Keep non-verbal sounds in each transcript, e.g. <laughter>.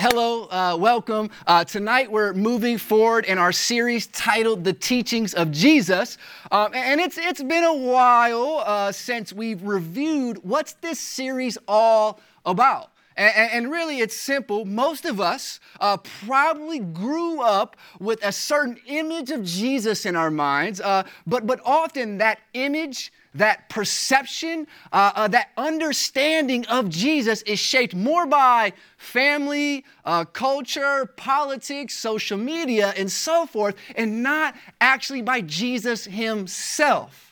Hello, uh, welcome. Uh, tonight we're moving forward in our series titled "The Teachings of Jesus," um, and it's it's been a while uh, since we've reviewed what's this series all about. And, and, really, it's simple. Most of us uh, probably grew up with a certain image of Jesus in our minds, uh, but, but often that image that perception, uh, uh, that understanding of Jesus is shaped more by family, uh, culture, politics, social media, and so forth, and not actually by Jesus himself.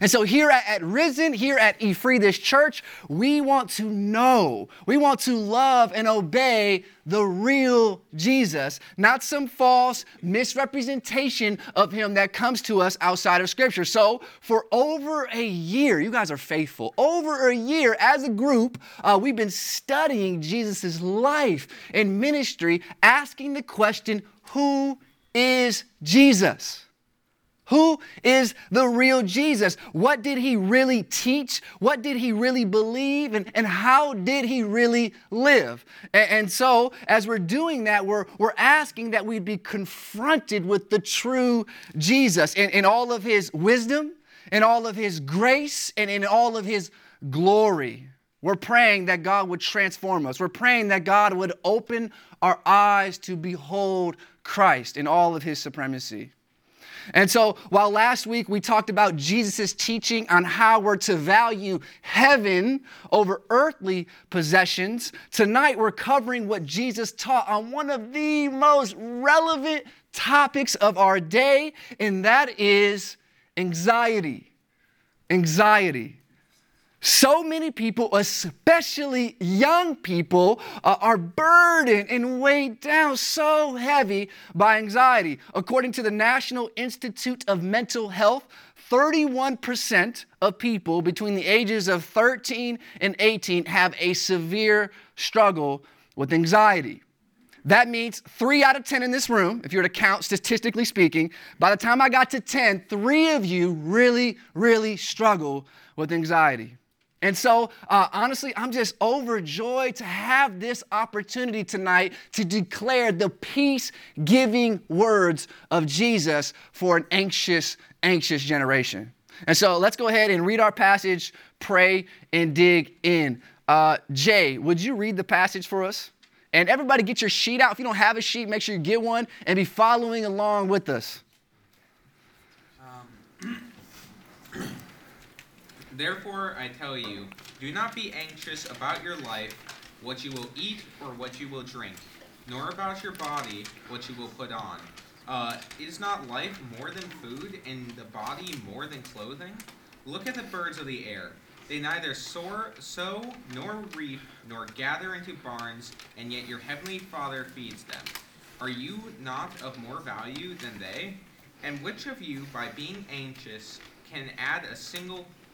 And so here at, at Risen, here at E Free, this church, we want to know, we want to love and obey the real Jesus, not some false misrepresentation of him that comes to us outside of Scripture. So for over a year, you guys are faithful. Over a year, as a group, uh, we've been studying Jesus' life and ministry, asking the question, who is Jesus? Who is the real Jesus? What did he really teach? What did he really believe? And, and how did he really live? And, and so, as we're doing that, we're, we're asking that we'd be confronted with the true Jesus in, in all of his wisdom, in all of his grace, and in all of his glory. We're praying that God would transform us. We're praying that God would open our eyes to behold Christ in all of his supremacy. And so, while last week we talked about Jesus' teaching on how we're to value heaven over earthly possessions, tonight we're covering what Jesus taught on one of the most relevant topics of our day, and that is anxiety. Anxiety. So many people, especially young people, uh, are burdened and weighed down so heavy by anxiety. According to the National Institute of Mental Health, 31% of people between the ages of 13 and 18 have a severe struggle with anxiety. That means three out of 10 in this room, if you were to count statistically speaking, by the time I got to 10, three of you really, really struggle with anxiety. And so, uh, honestly, I'm just overjoyed to have this opportunity tonight to declare the peace giving words of Jesus for an anxious, anxious generation. And so, let's go ahead and read our passage, pray, and dig in. Uh, Jay, would you read the passage for us? And everybody, get your sheet out. If you don't have a sheet, make sure you get one and be following along with us. Therefore, I tell you, do not be anxious about your life, what you will eat or what you will drink, nor about your body, what you will put on. Uh, is not life more than food, and the body more than clothing? Look at the birds of the air. They neither soar, sow, nor reap, nor gather into barns, and yet your heavenly Father feeds them. Are you not of more value than they? And which of you, by being anxious, can add a single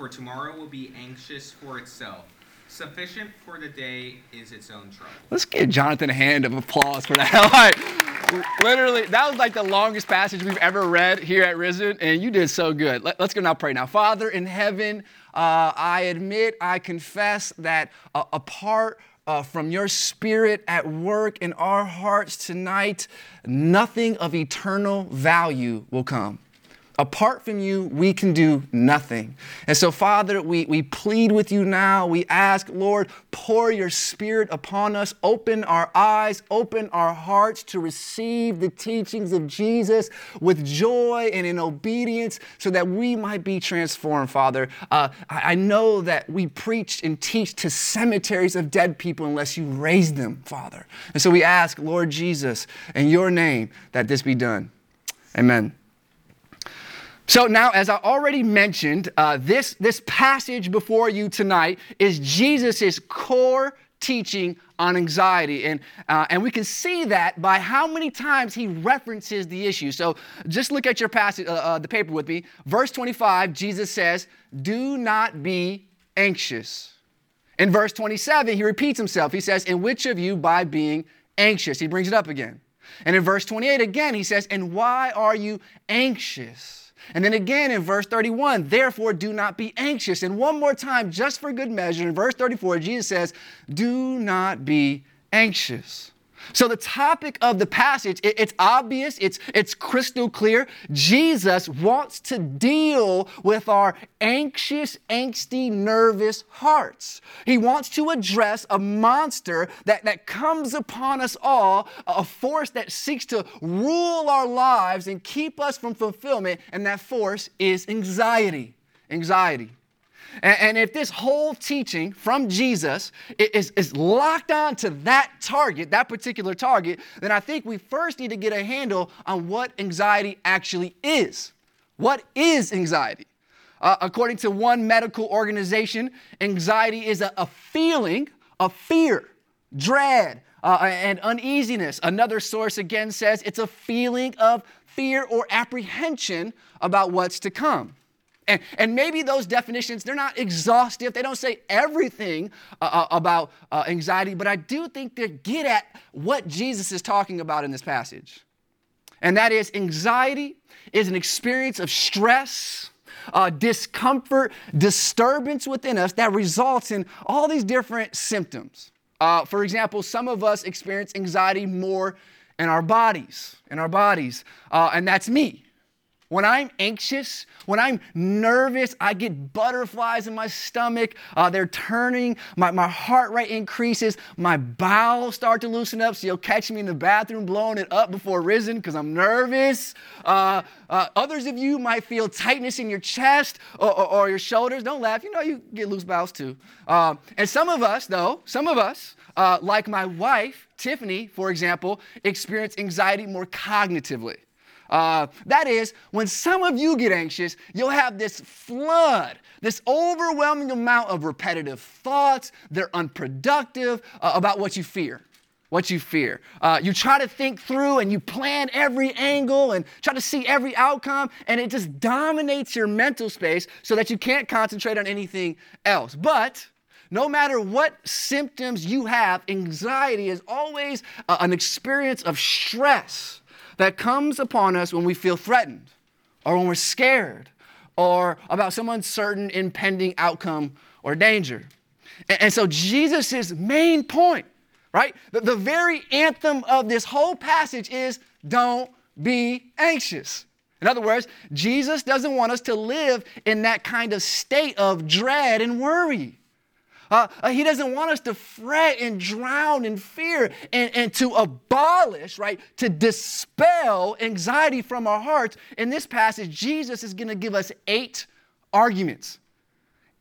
for tomorrow will be anxious for itself. Sufficient for the day is its own trouble. Let's give Jonathan a hand of applause for that. <laughs> literally, that was like the longest passage we've ever read here at Risen, and you did so good. Let, us go now pray now. Father in heaven, uh, I admit, I confess that uh, apart uh, from your spirit at work in our hearts tonight, nothing of eternal value will come Apart from you, we can do nothing. And so, Father, we, we plead with you now. We ask, Lord, pour your spirit upon us. Open our eyes, open our hearts to receive the teachings of Jesus with joy and in obedience so that we might be transformed, Father. Uh, I, I know that we preach and teach to cemeteries of dead people unless you raise them, Father. And so we ask, Lord Jesus, in your name, that this be done. Amen. So now, as I already mentioned, uh, this, this passage before you tonight is Jesus' core teaching on anxiety. And, uh, and we can see that by how many times he references the issue. So just look at your passage, uh, uh, the paper with me. Verse 25, Jesus says, Do not be anxious. In verse 27, he repeats himself. He says, In which of you by being anxious? He brings it up again. And in verse 28, again, he says, And why are you anxious? And then again in verse 31, therefore do not be anxious. And one more time, just for good measure, in verse 34, Jesus says, Do not be anxious. So the topic of the passage, it, it's obvious, it's, it's crystal clear. Jesus wants to deal with our anxious, angsty, nervous hearts. He wants to address a monster that, that comes upon us all, a force that seeks to rule our lives and keep us from fulfillment, and that force is anxiety. Anxiety. And, if this whole teaching from Jesus is, is locked on to that target, that particular target, then I think we first need to get a handle on what anxiety actually is. What is anxiety? Uh, according to one medical organization, anxiety is a, a feeling of fear, dread, uh, and uneasiness. Another source again says it's a feeling of fear or apprehension about what's to come. And, and maybe those definitions, they're not exhaustive. They don't say everything uh, uh, about uh, anxiety, but I do think they get at what Jesus is talking about in this passage. And that is anxiety is an experience of stress, uh, discomfort, disturbance within us that results in all these different symptoms. Uh, for example, some of us experience anxiety more in our bodies, in our bodies, uh, and that's me. When I'm anxious, when I'm nervous, I get butterflies in my stomach. Uh, they're turning, my, my heart rate increases, my bowels start to loosen up. So you'll catch me in the bathroom blowing it up before risen because I'm nervous. Uh, uh, others of you might feel tightness in your chest or, or, or, your shoulders. Don't laugh, you know you get loose bowels too. Uh, and some of us, though, some of us, uh, like my wife, Tiffany, for example, experience anxiety more cognitively. Uh, that is, when some of you get anxious, you'll have this flood, this overwhelming amount of repetitive thoughts. They're unproductive uh, about what you fear. What you fear. Uh, you try to think through and you plan every angle and try to see every outcome, and it just dominates your mental space so that you can't concentrate on anything else. But no matter what symptoms you have, anxiety is always uh, an experience of stress that comes upon us when we feel threatened or when we're scared or about some uncertain impending outcome or danger. And, and so, Jesus' main point, right, the, the very anthem of this whole passage is don't be anxious. In other words, Jesus doesn't want us to live in that kind of state of dread and worry. Uh, uh, he doesn't want us to fret and drown in fear and, and to abolish, right, to dispel anxiety from our hearts. In this passage, Jesus is going to give us eight arguments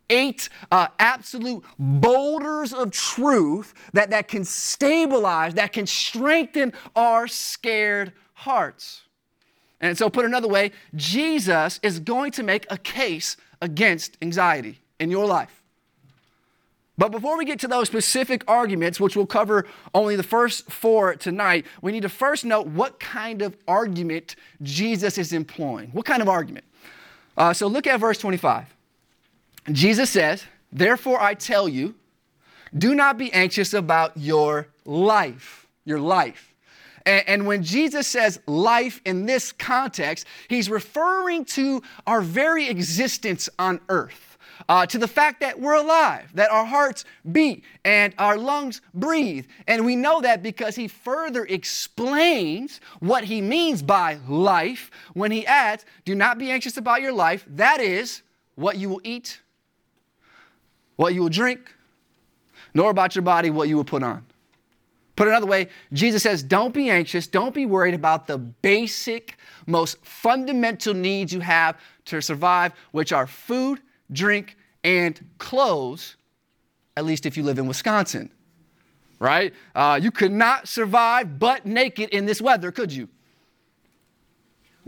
eight uh, absolute boulders of truth that, that can stabilize, that can strengthen our scared hearts. And so, put another way, Jesus is going to make a case against anxiety in your life. But before we get to those specific arguments, which we'll cover only the first four tonight, we need to first note what kind of argument Jesus is employing. What kind of argument? Uh, so look at verse 25. Jesus says, Therefore I tell you, do not be anxious about your life. Your life. And, and when Jesus says life in this context, he's referring to our very existence on earth. Uh, to the fact that we're alive, that our hearts beat and our lungs breathe. And we know that because he further explains what he means by life when he adds, Do not be anxious about your life. That is what you will eat, what you will drink, nor about your body what you will put on. Put another way, Jesus says, don't be anxious, don't be worried about the basic, most fundamental needs you have to survive, which are food, drink, and clothes, at least if you live in Wisconsin, right? Uh, you could not survive butt naked in this weather, could you?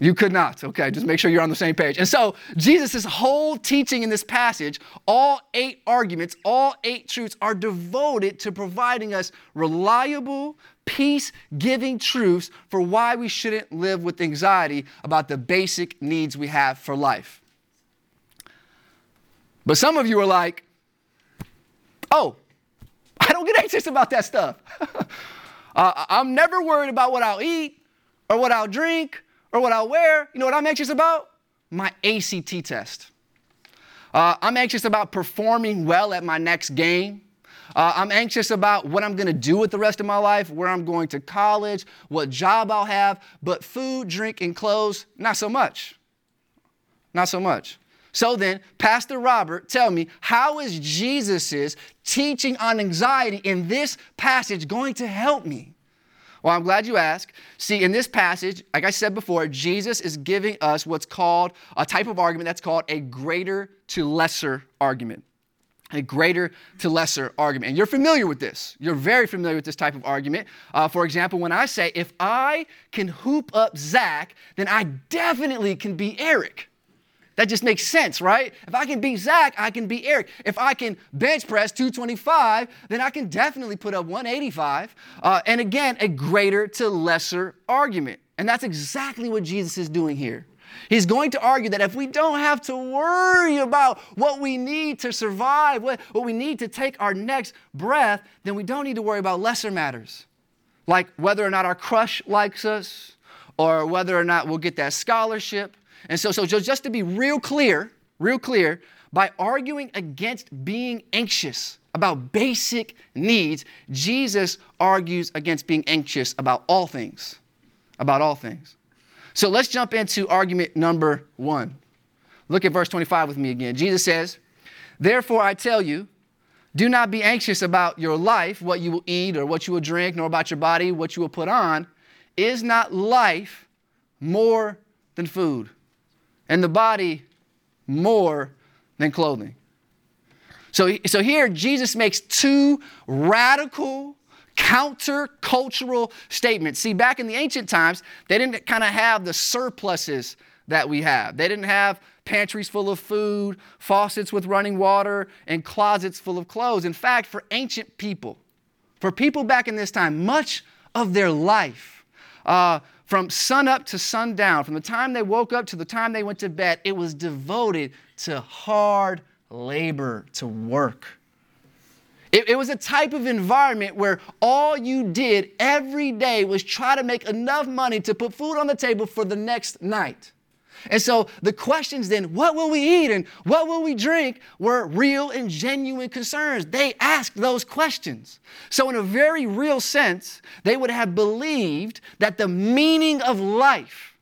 You could not. Okay, just make sure you're on the same page. And so, Jesus' whole teaching in this passage, all eight arguments, all eight truths are devoted to providing us reliable, peace giving truths for why we shouldn't live with anxiety about the basic needs we have for life. But some of you are like, oh, I don't get anxious about that stuff. <laughs> uh, I'm never worried about what I'll eat or what I'll drink or what I'll wear. You know what I'm anxious about? My ACT test. Uh, I'm anxious about performing well at my next game. Uh, I'm anxious about what I'm going to do with the rest of my life, where I'm going to college, what job I'll have, but food, drink, and clothes, not so much. Not so much. So then, Pastor Robert, tell me, how is Jesus' teaching on anxiety in this passage going to help me? Well, I'm glad you asked. See, in this passage, like I said before, Jesus is giving us what's called a type of argument that's called a greater to lesser argument. A greater to lesser argument. And you're familiar with this. You're very familiar with this type of argument. Uh, for example, when I say, if I can hoop up Zach, then I definitely can be Eric. That just makes sense, right? If I can beat Zach, I can beat Eric. If I can bench press 225, then I can definitely put up 185. Uh, and again, a greater to lesser argument. And that's exactly what Jesus is doing here. He's going to argue that if we don't have to worry about what we need to survive, what, what we need to take our next breath, then we don't need to worry about lesser matters. Like whether or not our crush likes us, or whether or not we'll get that scholarship, and so, so just to be real clear, real clear, by arguing against being anxious about basic needs, Jesus argues against being anxious about all things. About all things. So let's jump into argument number one. Look at verse 25 with me again. Jesus says, Therefore I tell you, do not be anxious about your life, what you will eat or what you will drink, nor about your body, what you will put on. Is not life more than food? And the body more than clothing. So, so here, Jesus makes two radical, counter-cultural statements. See, back in the ancient times, they didn't kind of have the surpluses that we have. They didn't have pantries full of food, faucets with running water, and closets full of clothes. In fact, for ancient people, for people back in this time, much of their life uh, from sunup to sundown, from the time they woke up to the time they went to bed, it was devoted to hard labor, to work. It, it, was a type of environment where all you did every day was try to make enough money to put food on the table for the next night. And so the questions then, what will we eat and what will we drink, were real and genuine concerns. They asked those questions. So, in a very real sense, they would have believed that the meaning of life,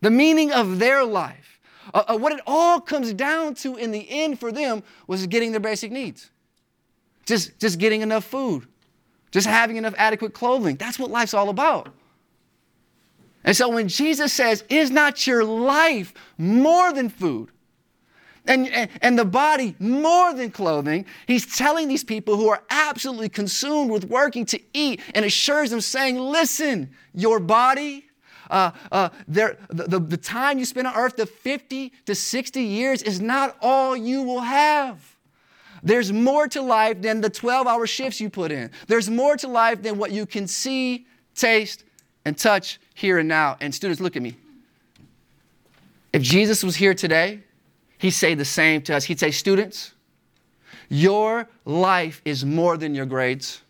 the meaning of their life, uh, uh, what it all comes down to in the end for them was getting their basic needs. Just, just getting enough food, just having enough adequate clothing. That's what life's all about. And so when Jesus says, Is not your life more than food? And, and, and, the body more than clothing, he's telling these people who are absolutely consumed with working to eat and assures them, saying, Listen, your body, uh, uh, the, the, the time you spend on earth, the 50 to 60 years, is not all you will have. There's more to life than the 12 hour shifts you put in. There's more to life than what you can see, taste, and touch here and now. And students, look at me. If Jesus was here today, he'd say the same to us. He'd say, Students, your life is more than your grades.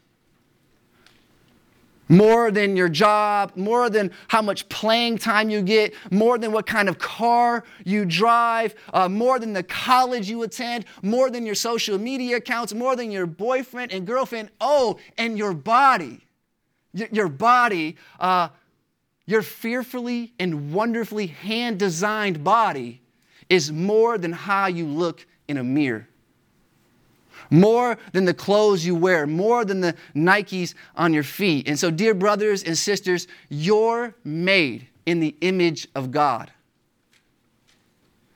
more than your job, more than how much playing time you get, more than what kind of car you drive, uh, more than the college you attend, more than your social media accounts, more than your boyfriend and girlfriend. Oh, and your body. Your body, uh, your fearfully and wonderfully hand designed body is more than how you look in a mirror more than the clothes you wear, more than the Nikes on your feet. And so, dear brothers and sisters, you're made in the image of God.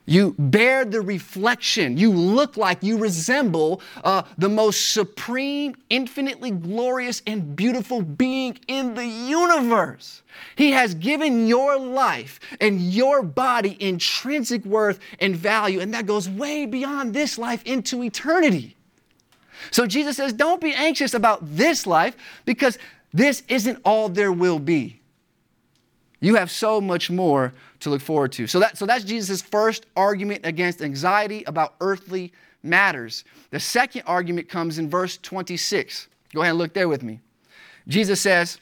You bear the reflection. You look like you resemble uh, the most supreme, infinitely glorious, and beautiful being in the universe. He has given your life and your body intrinsic worth and value, and that goes way beyond this life into eternity. So Jesus says, don't be anxious about this life because this isn't all there will be. You have so much more to look forward to. So, that, so that's Jesus' first argument against anxiety about earthly matters. The second argument comes in verse 26. Go ahead and look there with me. Jesus says,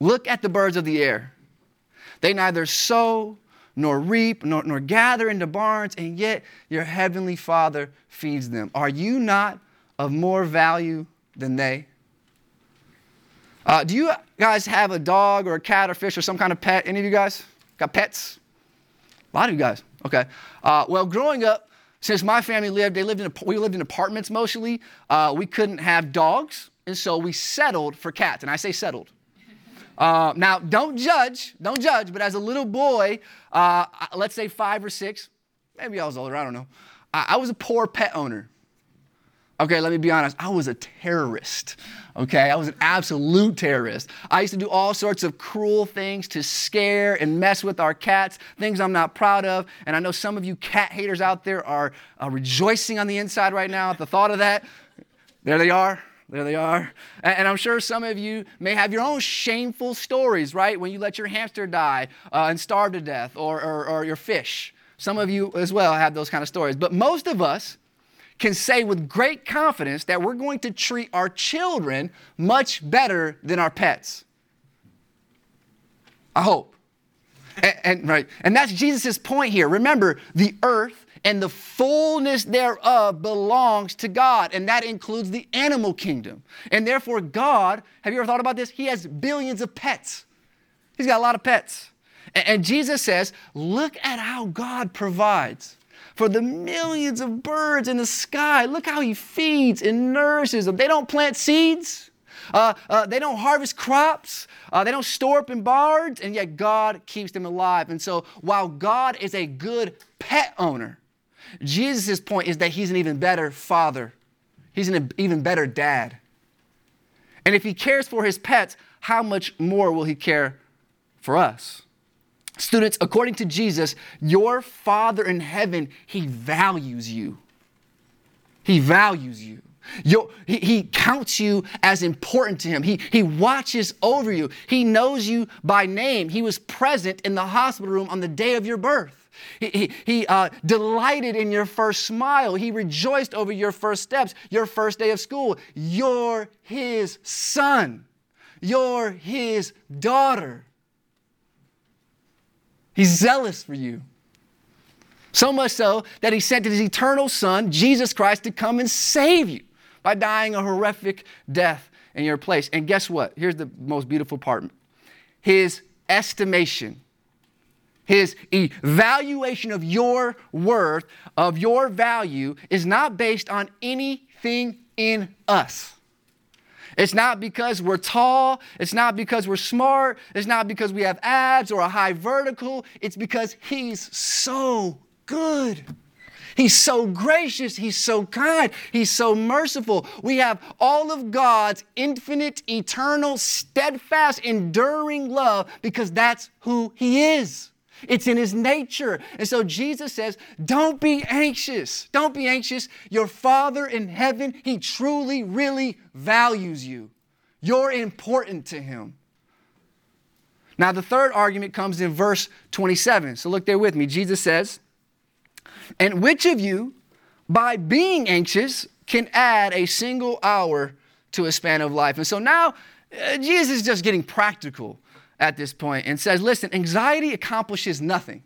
Look at the birds of the air. They neither sow nor reap nor, nor gather into barns, and yet your heavenly Father feeds them. Are you not of more value than they? Uh, do you guys have a dog or a cat or fish or some kind of pet? Any of you guys got pets? A lot of you guys. Okay. Uh, well, growing up, since my family lived, they lived in we lived in apartments mostly. Uh, we couldn't have dogs, and so we settled for cats. And I say settled. <laughs> Uh, now, don't judge, don't judge. But as a little boy, uh, let's say five or six, maybe I was older. I don't know. I, I was a poor pet owner. Okay, let me be honest. I was a terrorist. Okay, I was an absolute terrorist. I used to do all sorts of cruel things to scare and mess with our cats, things I'm not proud of. And I know some of you cat haters out there are uh, rejoicing on the inside right now at the thought of that. There they are. There they are. And, I'm sure some of you may have your own shameful stories, right? When you let your hamster die uh, and starve to death, or, or, or your fish. Some of you as well have those kind of stories. But most of us, can say with great confidence that we're going to treat our children much better than our pets. I hope. and, and, right, and that's Jesus' point here. Remember, the earth and the fullness thereof belongs to God, and that includes the animal kingdom. And therefore, God, have you ever thought about this? He has billions of pets. He's got a lot of pets. and, and Jesus says, look at how God provides for the millions of birds in the sky. Look how he feeds and nourishes them. They don't plant seeds. Uh, uh, they don't harvest crops. Uh, they don't store up in barns, and yet God keeps them alive. And so, while God is a good pet owner, Jesus' point is that He's an even better father. He's an even better dad. And if He cares for His pets, how much more will He care for us? Students, according to Jesus, your Father in heaven, He values you. He values you. Your, he, he, counts you as important to him. He, he watches over you. He knows you by name. He was present in the hospital room on the day of your birth. He, he, he uh, delighted in your first smile. He rejoiced over your first steps, your first day of school. You're his son. You're his daughter. He's zealous for you. So much so that he sent his eternal son, Jesus Christ, to come and save you by dying a horrific death in your place. And guess what? Here's the most beautiful part his estimation, his evaluation of your worth, of your value, is not based on anything in us. It's not because we're tall. It's not because we're smart. It's not because we have abs or a high vertical. It's because He's so good. He's so gracious. He's so kind. He's so merciful. We have all of God's infinite, eternal, steadfast, enduring love because that's who He is. It's in his nature. And so Jesus says, Don't be anxious. Don't be anxious. Your Father in heaven, he truly, really values you. You're important to him. Now, the third argument comes in verse 27. So look there with me. Jesus says, And which of you, by being anxious, can add a single hour to a span of life? And so now, uh, Jesus is just getting practical at this point and says, listen, anxiety accomplishes nothing.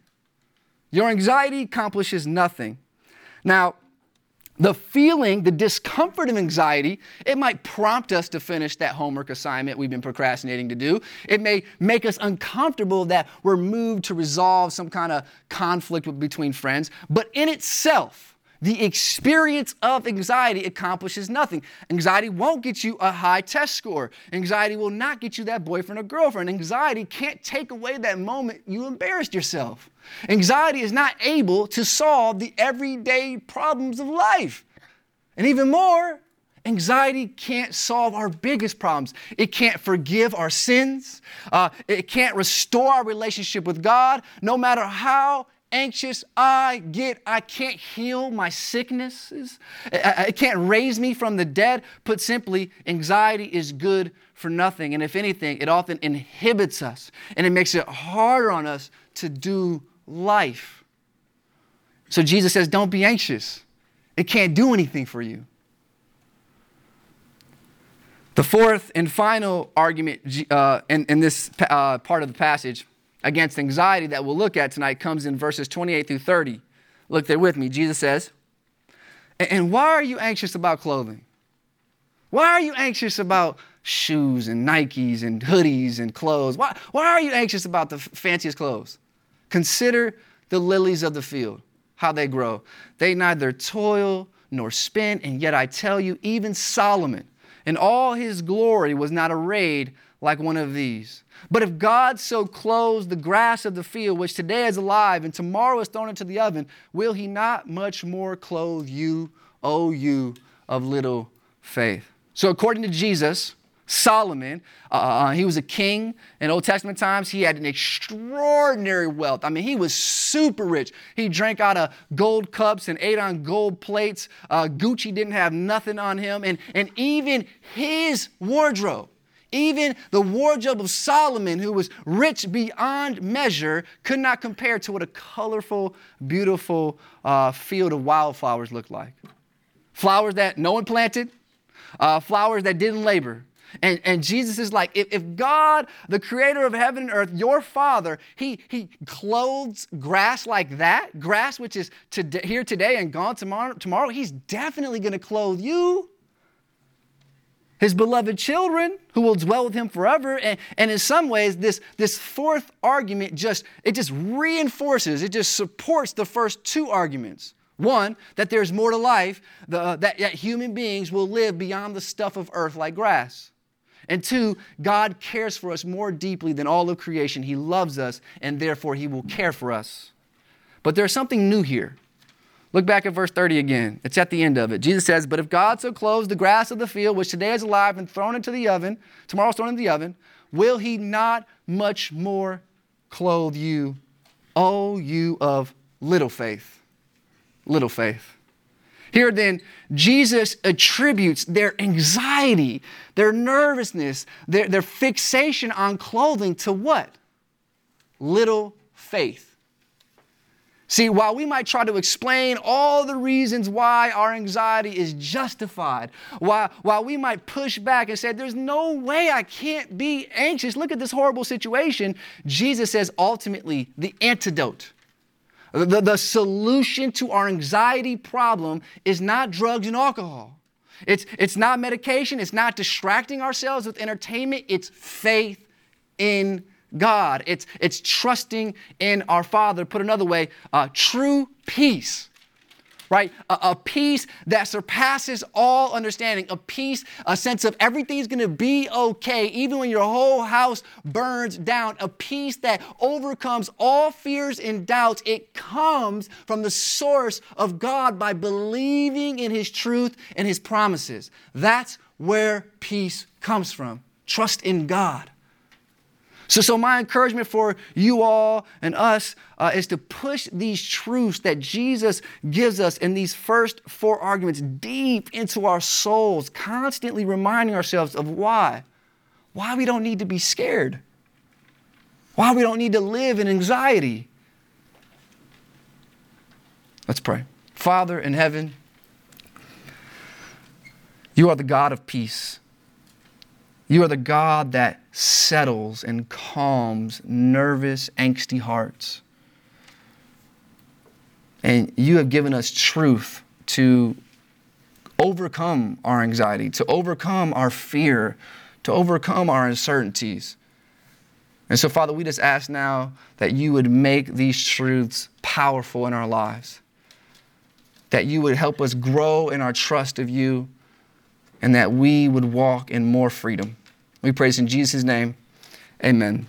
Your anxiety accomplishes nothing. Now, the feeling, the discomfort of anxiety, it might prompt us to finish that homework assignment we've been procrastinating to do. It may make us uncomfortable that we're moved to resolve some kind of conflict between friends. But in itself, the experience of anxiety accomplishes nothing. Anxiety won't get you a high test score. Anxiety will not get you that boyfriend or girlfriend. Anxiety can't take away that moment you embarrassed yourself. Anxiety is not able to solve the everyday problems of life. And even more, Anxiety can't solve our biggest problems. It can't forgive our sins. Uh, it can't restore our relationship with God. No matter how anxious I get. I can't heal my sicknesses. It can't raise me from the dead. Put simply, anxiety is good for nothing. And if anything, it often inhibits us and it makes it harder on us to do life. So Jesus says, don't be anxious. It can't do anything for you. The fourth and final argument uh, in, in, this uh, part of the passage against anxiety that we'll look at tonight comes in verses 28 through 30. Look there with me. Jesus says, And why are you anxious about clothing? Why are you anxious about shoes and Nikes and hoodies and clothes? Why, why are you anxious about the fanciest clothes? Consider the lilies of the field, how they grow. They neither toil nor spin, and yet I tell you, even Solomon in all his glory was not arrayed like one of these. But if God so clothes the grass of the field, which today is alive and tomorrow is thrown into the oven, will he not much more clothe you, O you of little faith? So, according to Jesus, Solomon, uh, uh, he was a king in Old Testament times. He had an extraordinary wealth. I mean, he was super rich. He drank out of gold cups and ate on gold plates. Uh, Gucci didn't have nothing on him. And, and even his wardrobe even the wardrobe of Solomon, who was rich beyond measure, could not compare to what a colorful, beautiful uh, field of wildflowers looked like. Flowers that no one planted, uh, flowers that didn't labor. And, and Jesus is like, if, if God, the creator of heaven and earth, your father, he, he clothes grass like that, grass which is to, here today and gone tomorrow, tomorrow, he's definitely going to clothe you his beloved children who will dwell with him forever. And, and in some ways this, this fourth argument just it just reinforces it just supports the first two arguments. One that there's more to life the, uh, that, that human beings will live beyond the stuff of earth like grass. And two god cares for us more deeply than all of creation. He loves us and therefore he will care for us. But there's something new here Look back at verse 30 again. It's at the end of it. Jesus says, But if God so clothes the grass of the field, which today is alive and thrown into the oven, tomorrow's thrown into the oven, will he not much more clothe you, O you of little faith? Little faith. Here then, Jesus attributes their anxiety, their nervousness, their, their fixation on clothing to what? Little faith. See, while we might try to explain all the reasons why our anxiety is justified, while, while we might push back and say, There's no way I can't be anxious, look at this horrible situation, Jesus says ultimately the antidote. The, the solution to our anxiety problem is not drugs and alcohol. It's, it's not medication. It's not distracting ourselves with entertainment. It's faith in God. It's, it's trusting in our Father. Put another way, uh, true peace, right? A, a, peace that surpasses all understanding. A peace, a sense of everything's gonna be okay, even when your whole house burns down. A peace that overcomes all fears and doubts. It comes from the source of God by believing in His truth and His promises. That's where peace comes from. Trust in God. So, so my encouragement for you all and us uh, is to push these truths that Jesus gives us in these first four arguments deep into our souls, constantly reminding ourselves of why. Why we don't need to be scared. Why we don't need to live in anxiety. Let's pray. Father in heaven, you are the God of peace. You are the God that settles and calms nervous, angsty hearts. And you have given us truth to overcome our anxiety, to overcome our fear, to overcome our uncertainties. And so, Father, we just ask now that you would make these truths powerful in our lives, that you would help us grow in our trust of you, and that we would walk in more freedom. We praise in Jesus' name. Amen.